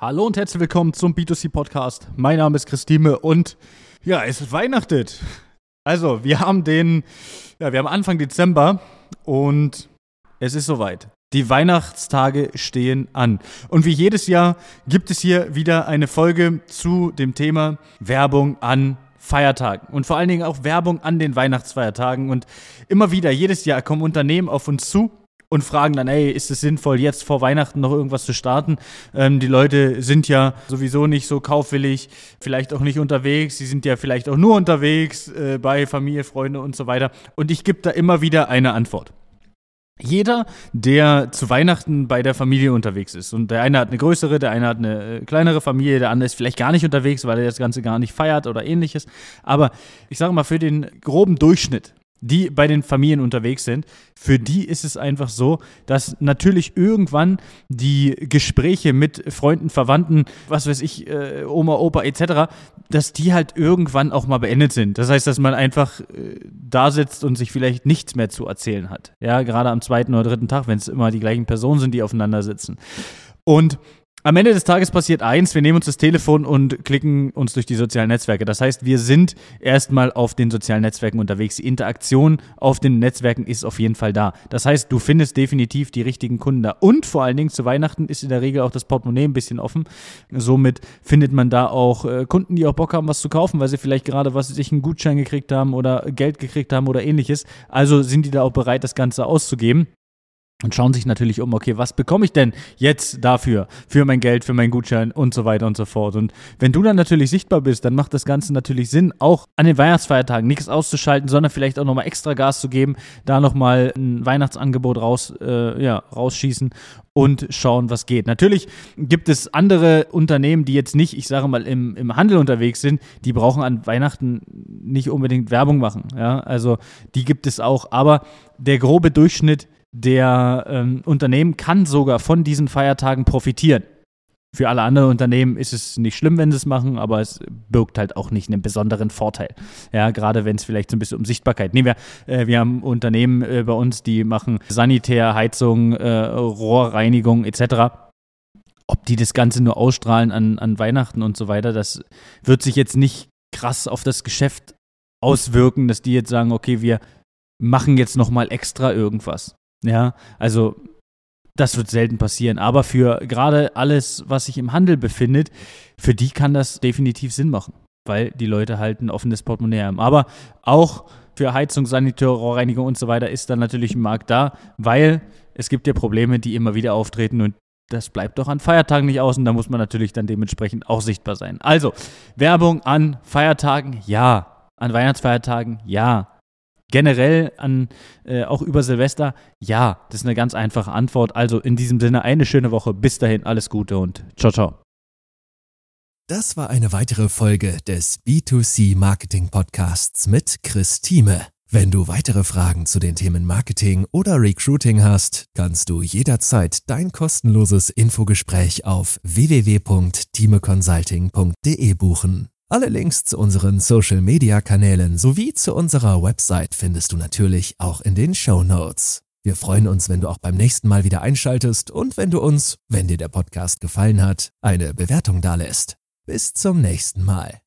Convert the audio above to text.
Hallo und herzlich willkommen zum B2C Podcast. Mein Name ist Christine und ja, es ist Weihnachtet. Also, wir haben den, ja, wir haben Anfang Dezember und es ist soweit. Die Weihnachtstage stehen an. Und wie jedes Jahr gibt es hier wieder eine Folge zu dem Thema Werbung an Feiertagen und vor allen Dingen auch Werbung an den Weihnachtsfeiertagen. Und immer wieder, jedes Jahr kommen Unternehmen auf uns zu und fragen dann, ey, ist es sinnvoll, jetzt vor Weihnachten noch irgendwas zu starten? Ähm, die Leute sind ja sowieso nicht so kaufwillig, vielleicht auch nicht unterwegs, sie sind ja vielleicht auch nur unterwegs äh, bei Familie, Freunde und so weiter. Und ich gebe da immer wieder eine Antwort. Jeder, der zu Weihnachten bei der Familie unterwegs ist, und der eine hat eine größere, der eine hat eine äh, kleinere Familie, der andere ist vielleicht gar nicht unterwegs, weil er das Ganze gar nicht feiert oder ähnliches. Aber ich sage mal, für den groben Durchschnitt die bei den Familien unterwegs sind, für die ist es einfach so, dass natürlich irgendwann die Gespräche mit Freunden, Verwandten, was weiß ich, äh, Oma, Opa etc., dass die halt irgendwann auch mal beendet sind. Das heißt, dass man einfach äh, da sitzt und sich vielleicht nichts mehr zu erzählen hat. Ja, gerade am zweiten oder dritten Tag, wenn es immer die gleichen Personen sind, die aufeinander sitzen. Und am Ende des Tages passiert eins, wir nehmen uns das Telefon und klicken uns durch die sozialen Netzwerke. Das heißt, wir sind erstmal auf den sozialen Netzwerken unterwegs. Die Interaktion auf den Netzwerken ist auf jeden Fall da. Das heißt, du findest definitiv die richtigen Kunden da. Und vor allen Dingen zu Weihnachten ist in der Regel auch das Portemonnaie ein bisschen offen. Somit findet man da auch äh, Kunden, die auch Bock haben, was zu kaufen, weil sie vielleicht gerade, was sich einen Gutschein gekriegt haben oder Geld gekriegt haben oder ähnliches. Also sind die da auch bereit, das Ganze auszugeben und schauen sich natürlich um, okay, was bekomme ich denn jetzt dafür, für mein Geld, für meinen Gutschein und so weiter und so fort. Und wenn du dann natürlich sichtbar bist, dann macht das Ganze natürlich Sinn, auch an den Weihnachtsfeiertagen nichts auszuschalten, sondern vielleicht auch nochmal extra Gas zu geben, da nochmal ein Weihnachtsangebot raus, äh, ja, rausschießen und schauen, was geht. Natürlich gibt es andere Unternehmen, die jetzt nicht, ich sage mal, im, im Handel unterwegs sind, die brauchen an Weihnachten nicht unbedingt Werbung machen. Ja, also die gibt es auch, aber der grobe Durchschnitt der ähm, Unternehmen kann sogar von diesen Feiertagen profitieren. Für alle anderen Unternehmen ist es nicht schlimm, wenn sie es machen, aber es birgt halt auch nicht einen besonderen Vorteil. Ja, gerade wenn es vielleicht so ein bisschen um Sichtbarkeit. Nehmen wir, äh, wir haben Unternehmen äh, bei uns, die machen Sanitär, Heizung, äh, Rohrreinigung etc. Ob die das Ganze nur ausstrahlen an, an Weihnachten und so weiter, das wird sich jetzt nicht krass auf das Geschäft auswirken, dass die jetzt sagen, okay, wir machen jetzt nochmal extra irgendwas. Ja, also das wird selten passieren. Aber für gerade alles, was sich im Handel befindet, für die kann das definitiv Sinn machen, weil die Leute halt ein offenes Portemonnaie haben. Aber auch für Heizung, Sanitär, Rohrreinigung und so weiter ist dann natürlich ein Markt da, weil es gibt ja Probleme, die immer wieder auftreten und das bleibt doch an Feiertagen nicht aus und da muss man natürlich dann dementsprechend auch sichtbar sein. Also, Werbung an Feiertagen, ja. An Weihnachtsfeiertagen, ja. Generell an äh, auch über Silvester, ja, das ist eine ganz einfache Antwort. Also in diesem Sinne eine schöne Woche. Bis dahin alles Gute und ciao ciao. Das war eine weitere Folge des B2C Marketing Podcasts mit Chris Thieme. Wenn du weitere Fragen zu den Themen Marketing oder Recruiting hast, kannst du jederzeit dein kostenloses Infogespräch auf www.timeconsulting.de buchen. Alle Links zu unseren Social-Media-Kanälen sowie zu unserer Website findest du natürlich auch in den Show Notes. Wir freuen uns, wenn du auch beim nächsten Mal wieder einschaltest und wenn du uns, wenn dir der Podcast gefallen hat, eine Bewertung dalässt. Bis zum nächsten Mal.